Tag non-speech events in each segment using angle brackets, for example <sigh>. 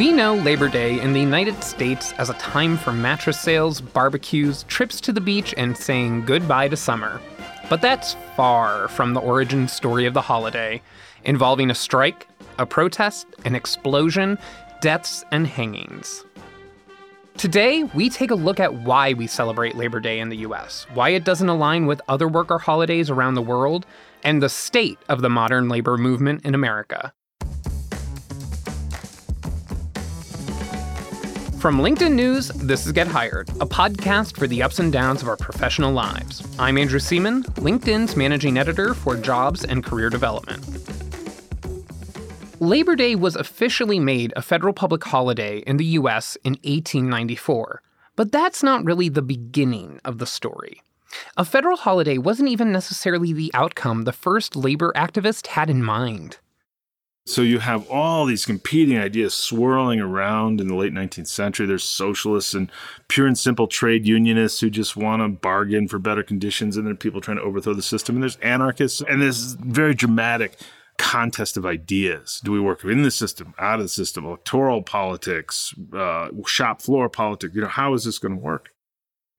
We know Labor Day in the United States as a time for mattress sales, barbecues, trips to the beach, and saying goodbye to summer. But that's far from the origin story of the holiday, involving a strike, a protest, an explosion, deaths, and hangings. Today, we take a look at why we celebrate Labor Day in the US, why it doesn't align with other worker holidays around the world, and the state of the modern labor movement in America. From LinkedIn News, this is Get Hired, a podcast for the ups and downs of our professional lives. I'm Andrew Seaman, LinkedIn's managing editor for jobs and career development. Labor Day was officially made a federal public holiday in the US in 1894, but that's not really the beginning of the story. A federal holiday wasn't even necessarily the outcome the first labor activist had in mind. So you have all these competing ideas swirling around in the late 19th century. There's socialists and pure and simple trade unionists who just want to bargain for better conditions, and there are people trying to overthrow the system. And there's anarchists, and this very dramatic contest of ideas. Do we work in the system, out of the system, electoral politics, uh, shop floor politics? You know, how is this going to work?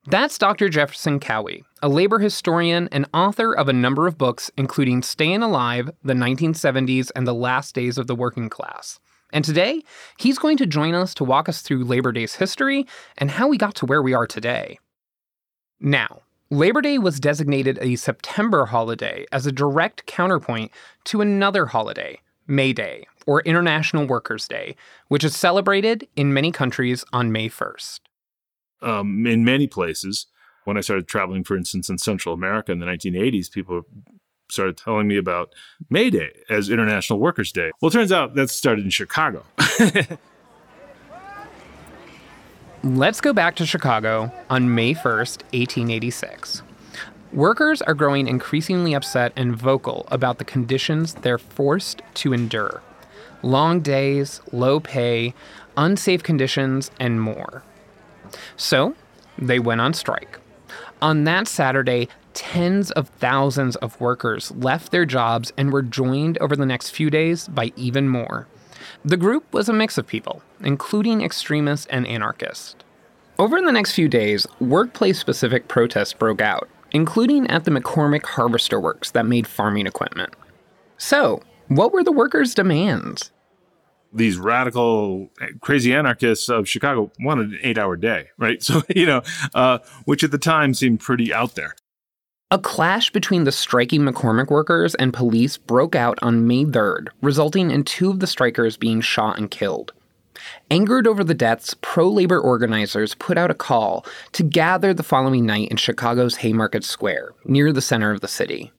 That's Dr. Jefferson Cowie, a labor historian and author of a number of books, including Stayin' Alive, the 1970s, and the Last Days of the Working Class. And today, he's going to join us to walk us through Labor Day's history and how we got to where we are today. Now, Labor Day was designated a September holiday as a direct counterpoint to another holiday, May Day, or International Workers' Day, which is celebrated in many countries on May 1st um, in many places. When I started traveling, for instance, in Central America in the 1980s, people started telling me about May Day as International Workers' Day. Well, it turns out that started in Chicago. <laughs> Let's go back to Chicago on May 1st, 1886. Workers are growing increasingly upset and vocal about the conditions they're forced to endure long days, low pay, unsafe conditions, and more. So they went on strike. On that Saturday, tens of thousands of workers left their jobs and were joined over the next few days by even more. The group was a mix of people, including extremists and anarchists. Over the next few days, workplace specific protests broke out, including at the McCormick Harvester Works that made farming equipment. So, what were the workers' demands? These radical, crazy anarchists of Chicago wanted an eight hour day, right? <laughs> So, you know, uh, which at the time seemed pretty out there. A clash between the striking McCormick workers and police broke out on May 3rd, resulting in two of the strikers being shot and killed. Angered over the deaths, pro labor organizers put out a call to gather the following night in Chicago's Haymarket Square, near the center of the city.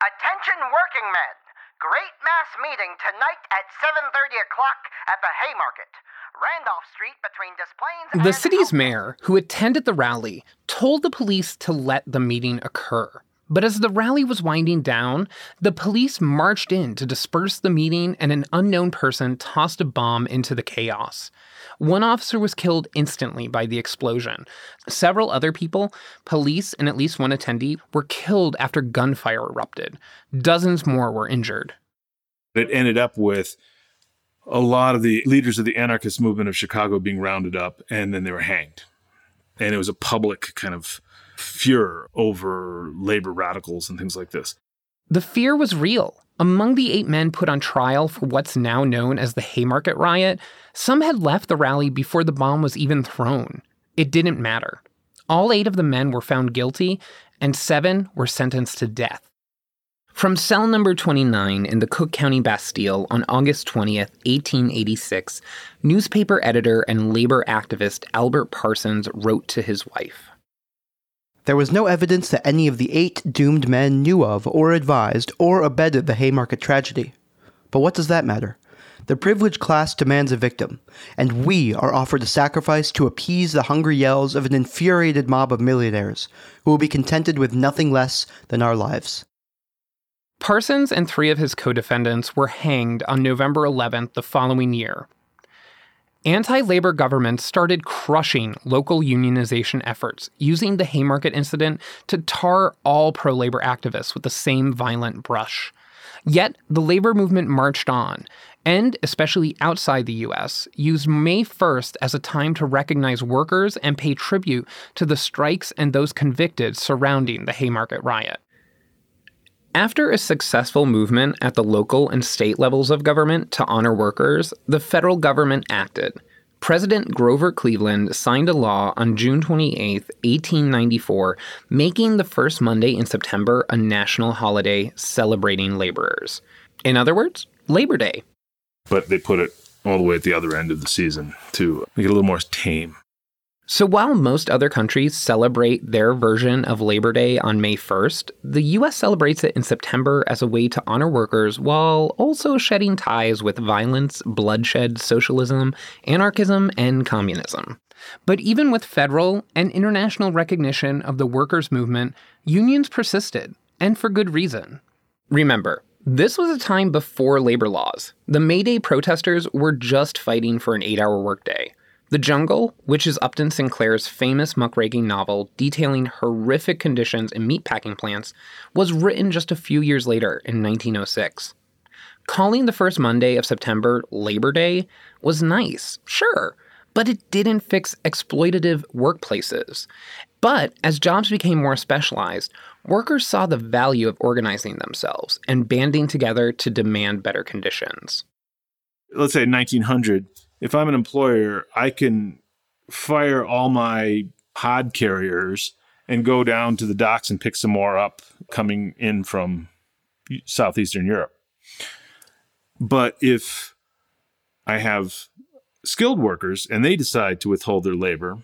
Attention working men! Great mass meeting tonight at 7:30 o'clock at the Haymarket. Randolph Street between Des Plaines The city's mayor, who attended the rally, told the police to let the meeting occur. But as the rally was winding down, the police marched in to disperse the meeting and an unknown person tossed a bomb into the chaos. One officer was killed instantly by the explosion. Several other people, police, and at least one attendee were killed after gunfire erupted. Dozens more were injured. It ended up with a lot of the leaders of the anarchist movement of Chicago being rounded up and then they were hanged. And it was a public kind of furor over labor radicals and things like this. The fear was real. Among the eight men put on trial for what's now known as the Haymarket riot, some had left the rally before the bomb was even thrown. It didn't matter. All eight of the men were found guilty, and seven were sentenced to death. From cell number 29 in the Cook County Bastille on August 20th, 1886, newspaper editor and labor activist Albert Parsons wrote to his wife there was no evidence that any of the eight doomed men knew of, or advised, or abetted the Haymarket tragedy. But what does that matter? The privileged class demands a victim, and we are offered a sacrifice to appease the hungry yells of an infuriated mob of millionaires who will be contented with nothing less than our lives. Parsons and three of his co defendants were hanged on November 11th the following year. Anti labor governments started crushing local unionization efforts, using the Haymarket incident to tar all pro labor activists with the same violent brush. Yet, the labor movement marched on, and, especially outside the US, used May 1st as a time to recognize workers and pay tribute to the strikes and those convicted surrounding the Haymarket riot. After a successful movement at the local and state levels of government to honor workers, the federal government acted. President Grover Cleveland signed a law on June 28, 1894, making the first Monday in September a national holiday celebrating laborers. In other words, Labor Day but they put it all the way at the other end of the season to make it a little more tame. So while most other countries celebrate their version of Labor Day on May 1st, the US celebrates it in September as a way to honor workers while also shedding ties with violence, bloodshed, socialism, anarchism, and communism. But even with federal and international recognition of the workers' movement, unions persisted, and for good reason. Remember, this was a time before labor laws. The May Day protesters were just fighting for an eight hour workday. The Jungle, which is Upton Sinclair's famous muckraking novel detailing horrific conditions in meatpacking plants, was written just a few years later in 1906. Calling the first Monday of September Labor Day was nice, sure, but it didn't fix exploitative workplaces. But as jobs became more specialized, workers saw the value of organizing themselves and banding together to demand better conditions. Let's say 1900, if I'm an employer, I can fire all my hod carriers and go down to the docks and pick some more up coming in from southeastern Europe. But if I have skilled workers and they decide to withhold their labor,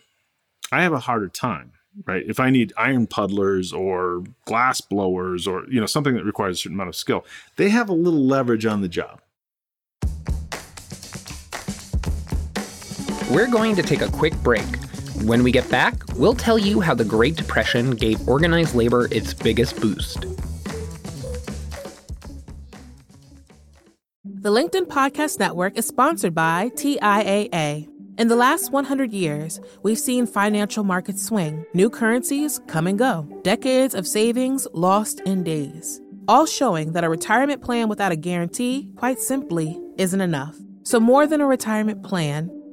I have a harder time right? If I need iron puddlers or glass blowers or you know something that requires a certain amount of skill, they have a little leverage on the job. We're going to take a quick break. When we get back, we'll tell you how the Great Depression gave organized labor its biggest boost. The LinkedIn Podcast Network is sponsored by TIAA. In the last 100 years, we've seen financial markets swing, new currencies come and go, decades of savings lost in days, all showing that a retirement plan without a guarantee, quite simply, isn't enough. So, more than a retirement plan,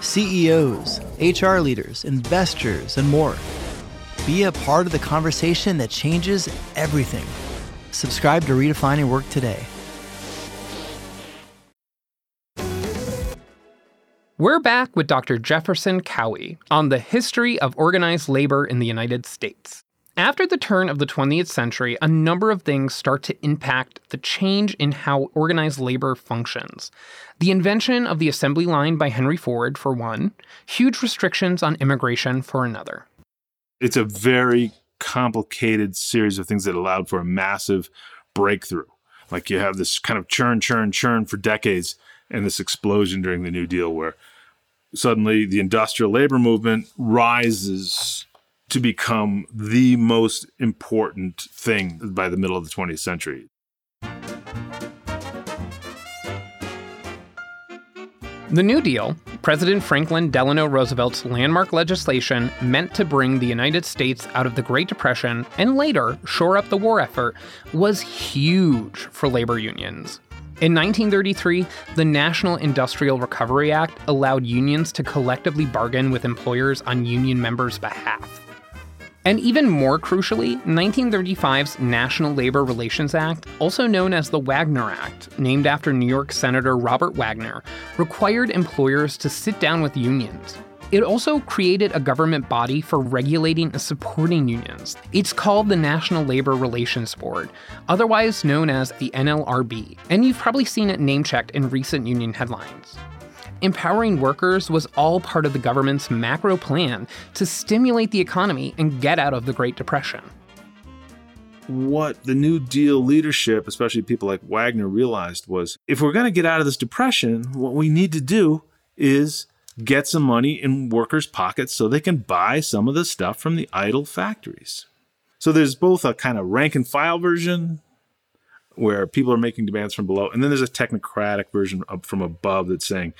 CEOs, HR leaders, investors, and more. Be a part of the conversation that changes everything. Subscribe to Redefining Work today. We're back with Dr. Jefferson Cowie on the history of organized labor in the United States. After the turn of the 20th century, a number of things start to impact the change in how organized labor functions. The invention of the assembly line by Henry Ford, for one, huge restrictions on immigration, for another. It's a very complicated series of things that allowed for a massive breakthrough. Like you have this kind of churn, churn, churn for decades, and this explosion during the New Deal where suddenly the industrial labor movement rises to become the most important thing by the middle of the 20th century. The New Deal, President Franklin Delano Roosevelt's landmark legislation meant to bring the United States out of the Great Depression and later shore up the war effort, was huge for labor unions. In 1933, the National Industrial Recovery Act allowed unions to collectively bargain with employers on union members' behalf. And even more crucially, 1935's National Labor Relations Act, also known as the Wagner Act, named after New York Senator Robert Wagner, required employers to sit down with unions. It also created a government body for regulating and supporting unions. It's called the National Labor Relations Board, otherwise known as the NLRB, and you've probably seen it name checked in recent union headlines. Empowering workers was all part of the government's macro plan to stimulate the economy and get out of the Great Depression. What the New Deal leadership, especially people like Wagner, realized was if we're going to get out of this depression, what we need to do is get some money in workers' pockets so they can buy some of the stuff from the idle factories. So there's both a kind of rank and file version where people are making demands from below, and then there's a technocratic version up from above that's saying,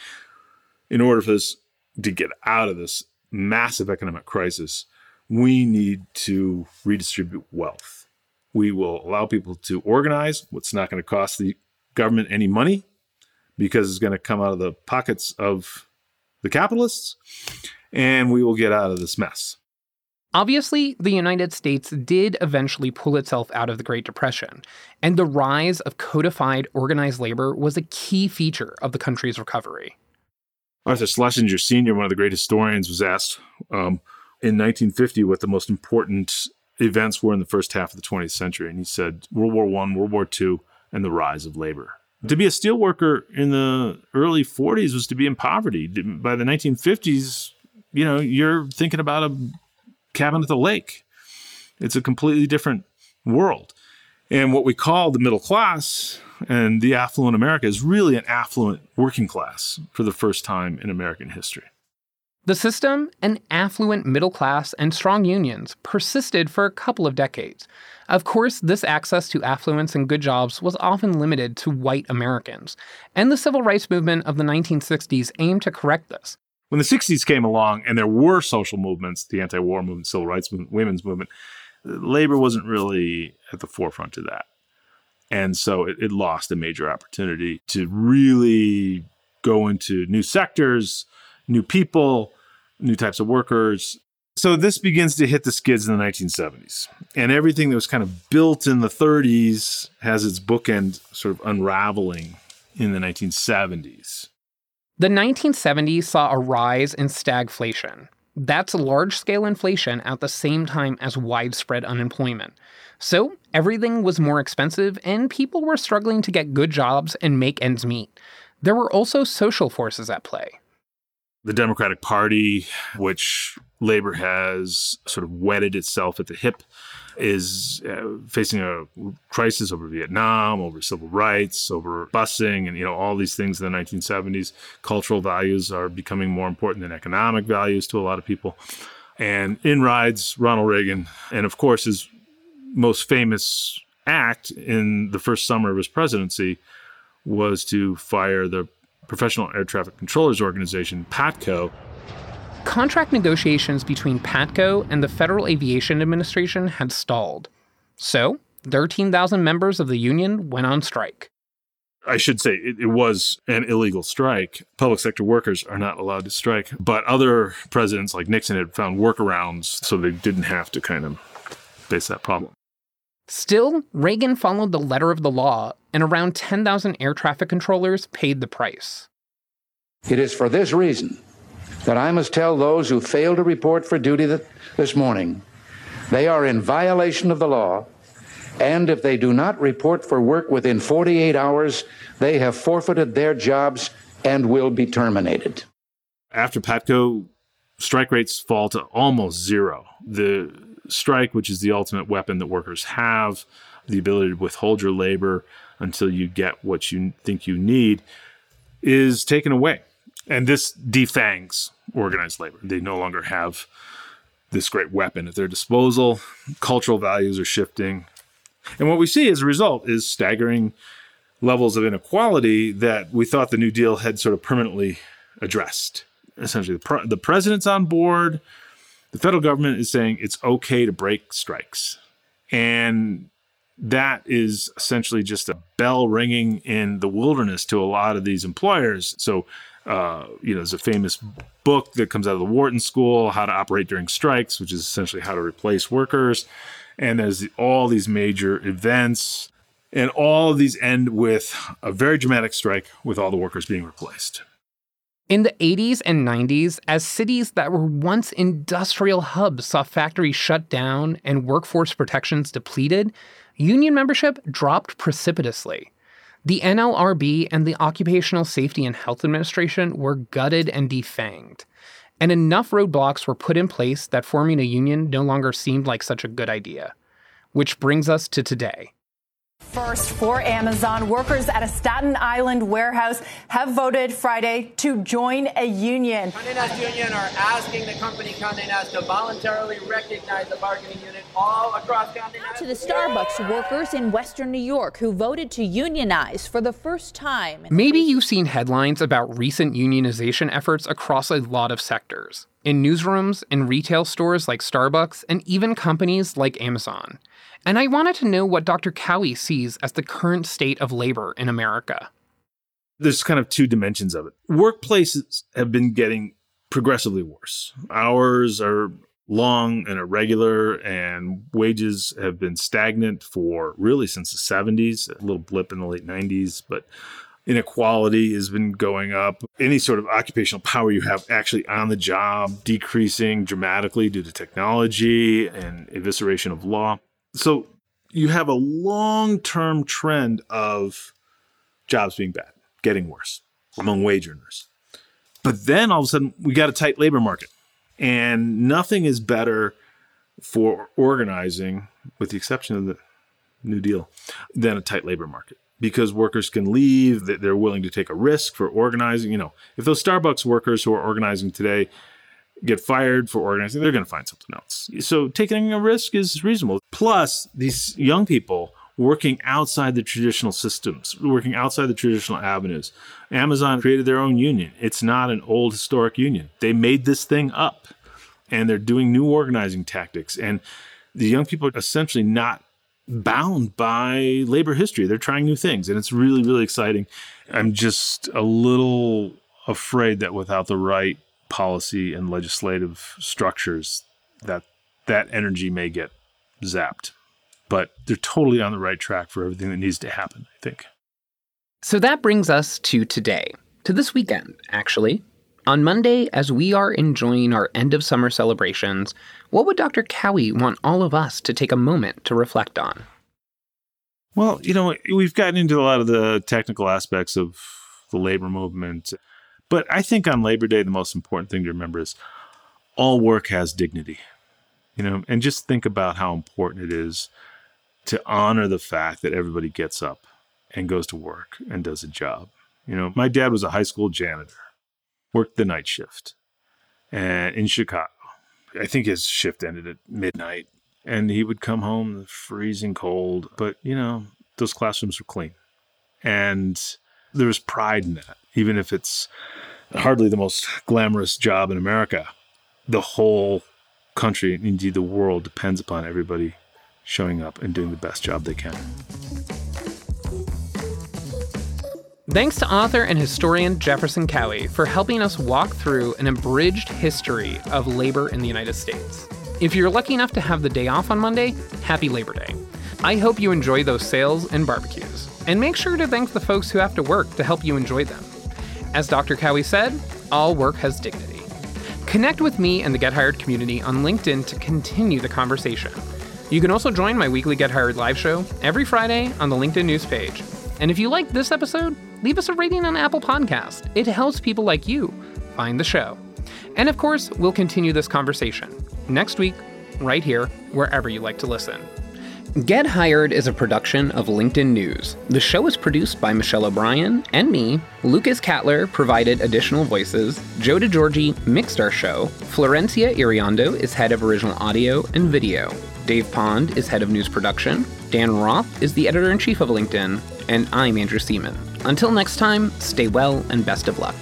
in order for us to get out of this massive economic crisis, we need to redistribute wealth. We will allow people to organize what's not going to cost the government any money because it's going to come out of the pockets of the capitalists, and we will get out of this mess. Obviously, the United States did eventually pull itself out of the Great Depression, and the rise of codified organized labor was a key feature of the country's recovery. Arthur Schlesinger Sr., one of the great historians, was asked um, in 1950 what the most important events were in the first half of the 20th century, and he said World War I, World War II, and the rise of labor. To be a steelworker in the early 40s was to be in poverty. By the 1950s, you know, you're thinking about a cabin at the lake. It's a completely different world. And what we call the middle class and the affluent America is really an affluent working class for the first time in American history. The system, an affluent middle class, and strong unions persisted for a couple of decades. Of course, this access to affluence and good jobs was often limited to white Americans, and the civil rights movement of the 1960s aimed to correct this. When the 60s came along and there were social movements, the anti war movement, civil rights movement, women's movement, labor wasn't really at the forefront of that. And so it, it lost a major opportunity to really go into new sectors, new people, new types of workers, so this begins to hit the skids in the 1970s. And everything that was kind of built in the 30s has its bookend sort of unraveling in the 1970s. The 1970s saw a rise in stagflation. That's large scale inflation at the same time as widespread unemployment. So everything was more expensive, and people were struggling to get good jobs and make ends meet. There were also social forces at play the Democratic Party, which labor has sort of wedded itself at the hip, is uh, facing a crisis over Vietnam, over civil rights, over busing, and you know all these things in the 1970s. Cultural values are becoming more important than economic values to a lot of people. And in rides Ronald Reagan, and of course his most famous act in the first summer of his presidency was to fire the Professional Air Traffic Controllers Organization, PATCO. Contract negotiations between PATCO and the Federal Aviation Administration had stalled. So, 13,000 members of the union went on strike. I should say it, it, was an illegal strike. Public sector workers are not allowed to strike, but other presidents like Nixon had found workarounds so they didn't have to kind of face that problem. Still, Reagan followed the letter of the law, and around 10,000 air traffic controllers paid the price. It is for this reason that I must tell those who fail to report for duty this morning they are in violation of the law, and if they do not report for work within 48 hours, they have forfeited their jobs and will be terminated. After PATCO, strike rates fall to almost zero. The strike, which is the ultimate weapon that workers have, the ability to withhold your labor until you get what you think you need, is taken away. And this defangs organized labor. They no longer have this great weapon at their disposal. Cultural values are shifting. And what we see as a result is staggering levels of inequality that we thought the New Deal had sort of permanently addressed. Essentially, the, pre- the president's on board, the federal government is saying it's okay to break strikes. And that is essentially just a bell ringing in the wilderness to a lot of these employers. So Uh, you know, there's a famous book that comes out of the Wharton School, How to Operate During Strikes, which is essentially how to replace workers. And there's all these major events, and all of these end with a very dramatic strike with all the workers being replaced. In the 80s and 90s, as cities that were once industrial hubs saw factories shut down and workforce protections depleted, union membership dropped precipitously. The NLRB and the Occupational Safety and Health Administration were gutted and defanged. And enough roadblocks were put in place that forming a union no longer seemed like such a good idea. Which brings us to today. First, for Amazon, workers at a Staten Island warehouse have voted Friday to join a union. Condé Nast Union are asking the company Condé Nast to voluntarily recognize the bargaining unit all across Condé Nast. To the Starbucks workers in Western New York who voted to unionize for the first time. Maybe you've seen headlines about recent unionization efforts across a lot of sectors. In newsrooms, in retail stores like Starbucks, and even companies like Amazon. And I wanted to know what Dr. Cowie sees as the current state of labor in America. There's kind of two dimensions of it. Workplaces have been getting progressively worse. Hours are long and irregular, and wages have been stagnant for really since the 70s, a little blip in the late 90s, but inequality has been going up. Any sort of occupational power you have actually on the job decreasing dramatically due to technology and evisceration of law. So you have a long term trend of jobs being bad, getting worse among wage earners. But then all of a sudden, we got a tight labor market, and nothing is better for organizing, with the exception of the New Deal, than a tight labor market because workers can leave, they're willing to take a risk for organizing. You know, if those Starbucks workers who are organizing today get fired for organizing, they're going to find something else. So taking a risk is reasonable. Plus, these young people working outside the traditional systems, working outside the traditional avenues. Amazon created their own union. It's not an old historic union. They made this thing up and they're doing new organizing tactics. And the young people are essentially not bound by labor history. They're trying new things and it's really, really exciting. I'm just a little afraid that without the right policy and legislative structures that that energy may get zapped. But they're totally on the right track for everything that needs to happen, I think. So that brings us to today, to this weekend, actually. On Monday, as we are enjoying our end of summer celebrations, what would Dr. Cowie want all of us to take a moment to reflect on? Well, you know, we've gotten into a lot of the technical aspects of the labor movement but I think on Labor Day, the most important thing to remember is all work has dignity. You know, and just think about how important it is to honor the fact that everybody gets up and goes to work and does a job. You know, my dad was a high school janitor, worked the night shift, and in Chicago. I think his shift ended at midnight, and he would come home freezing cold. But you know, those classrooms were clean, and there was pride in that, even if it's hardly the most glamorous job in America. The whole country, indeed the world, depends upon everybody showing up and doing the best job they can. Thanks to author and historian Jefferson Cowie for helping us walk through an abridged history of labor in the United States. If you're lucky enough to have the day off on Monday, happy Labor Day. I hope you enjoy those sales and barbecues. And make sure to thank the folks who have to work to help you enjoy them. As Dr. Cowie said, all work has dignity. Connect with me and the Get Hired community on LinkedIn to continue the conversation. You can also join my weekly Get Hired live show every Friday on the LinkedIn news page. And if you like this episode, leave us a rating on Apple Podcast. It helps people like you find the show. And of course, we'll continue this conversation next week, right here, wherever you like to listen. Get Hired is a production of LinkedIn News. The show is produced by Michelle O'Brien and me. Lucas Catler provided additional voices. Joe DeGiorgi mixed our show. Florencia Iriondo is head of original audio and video. Dave Pond is head of news production. Dan Roth is the editor in chief of LinkedIn. And I'm Andrew Seaman. Until next time, stay well and best of luck.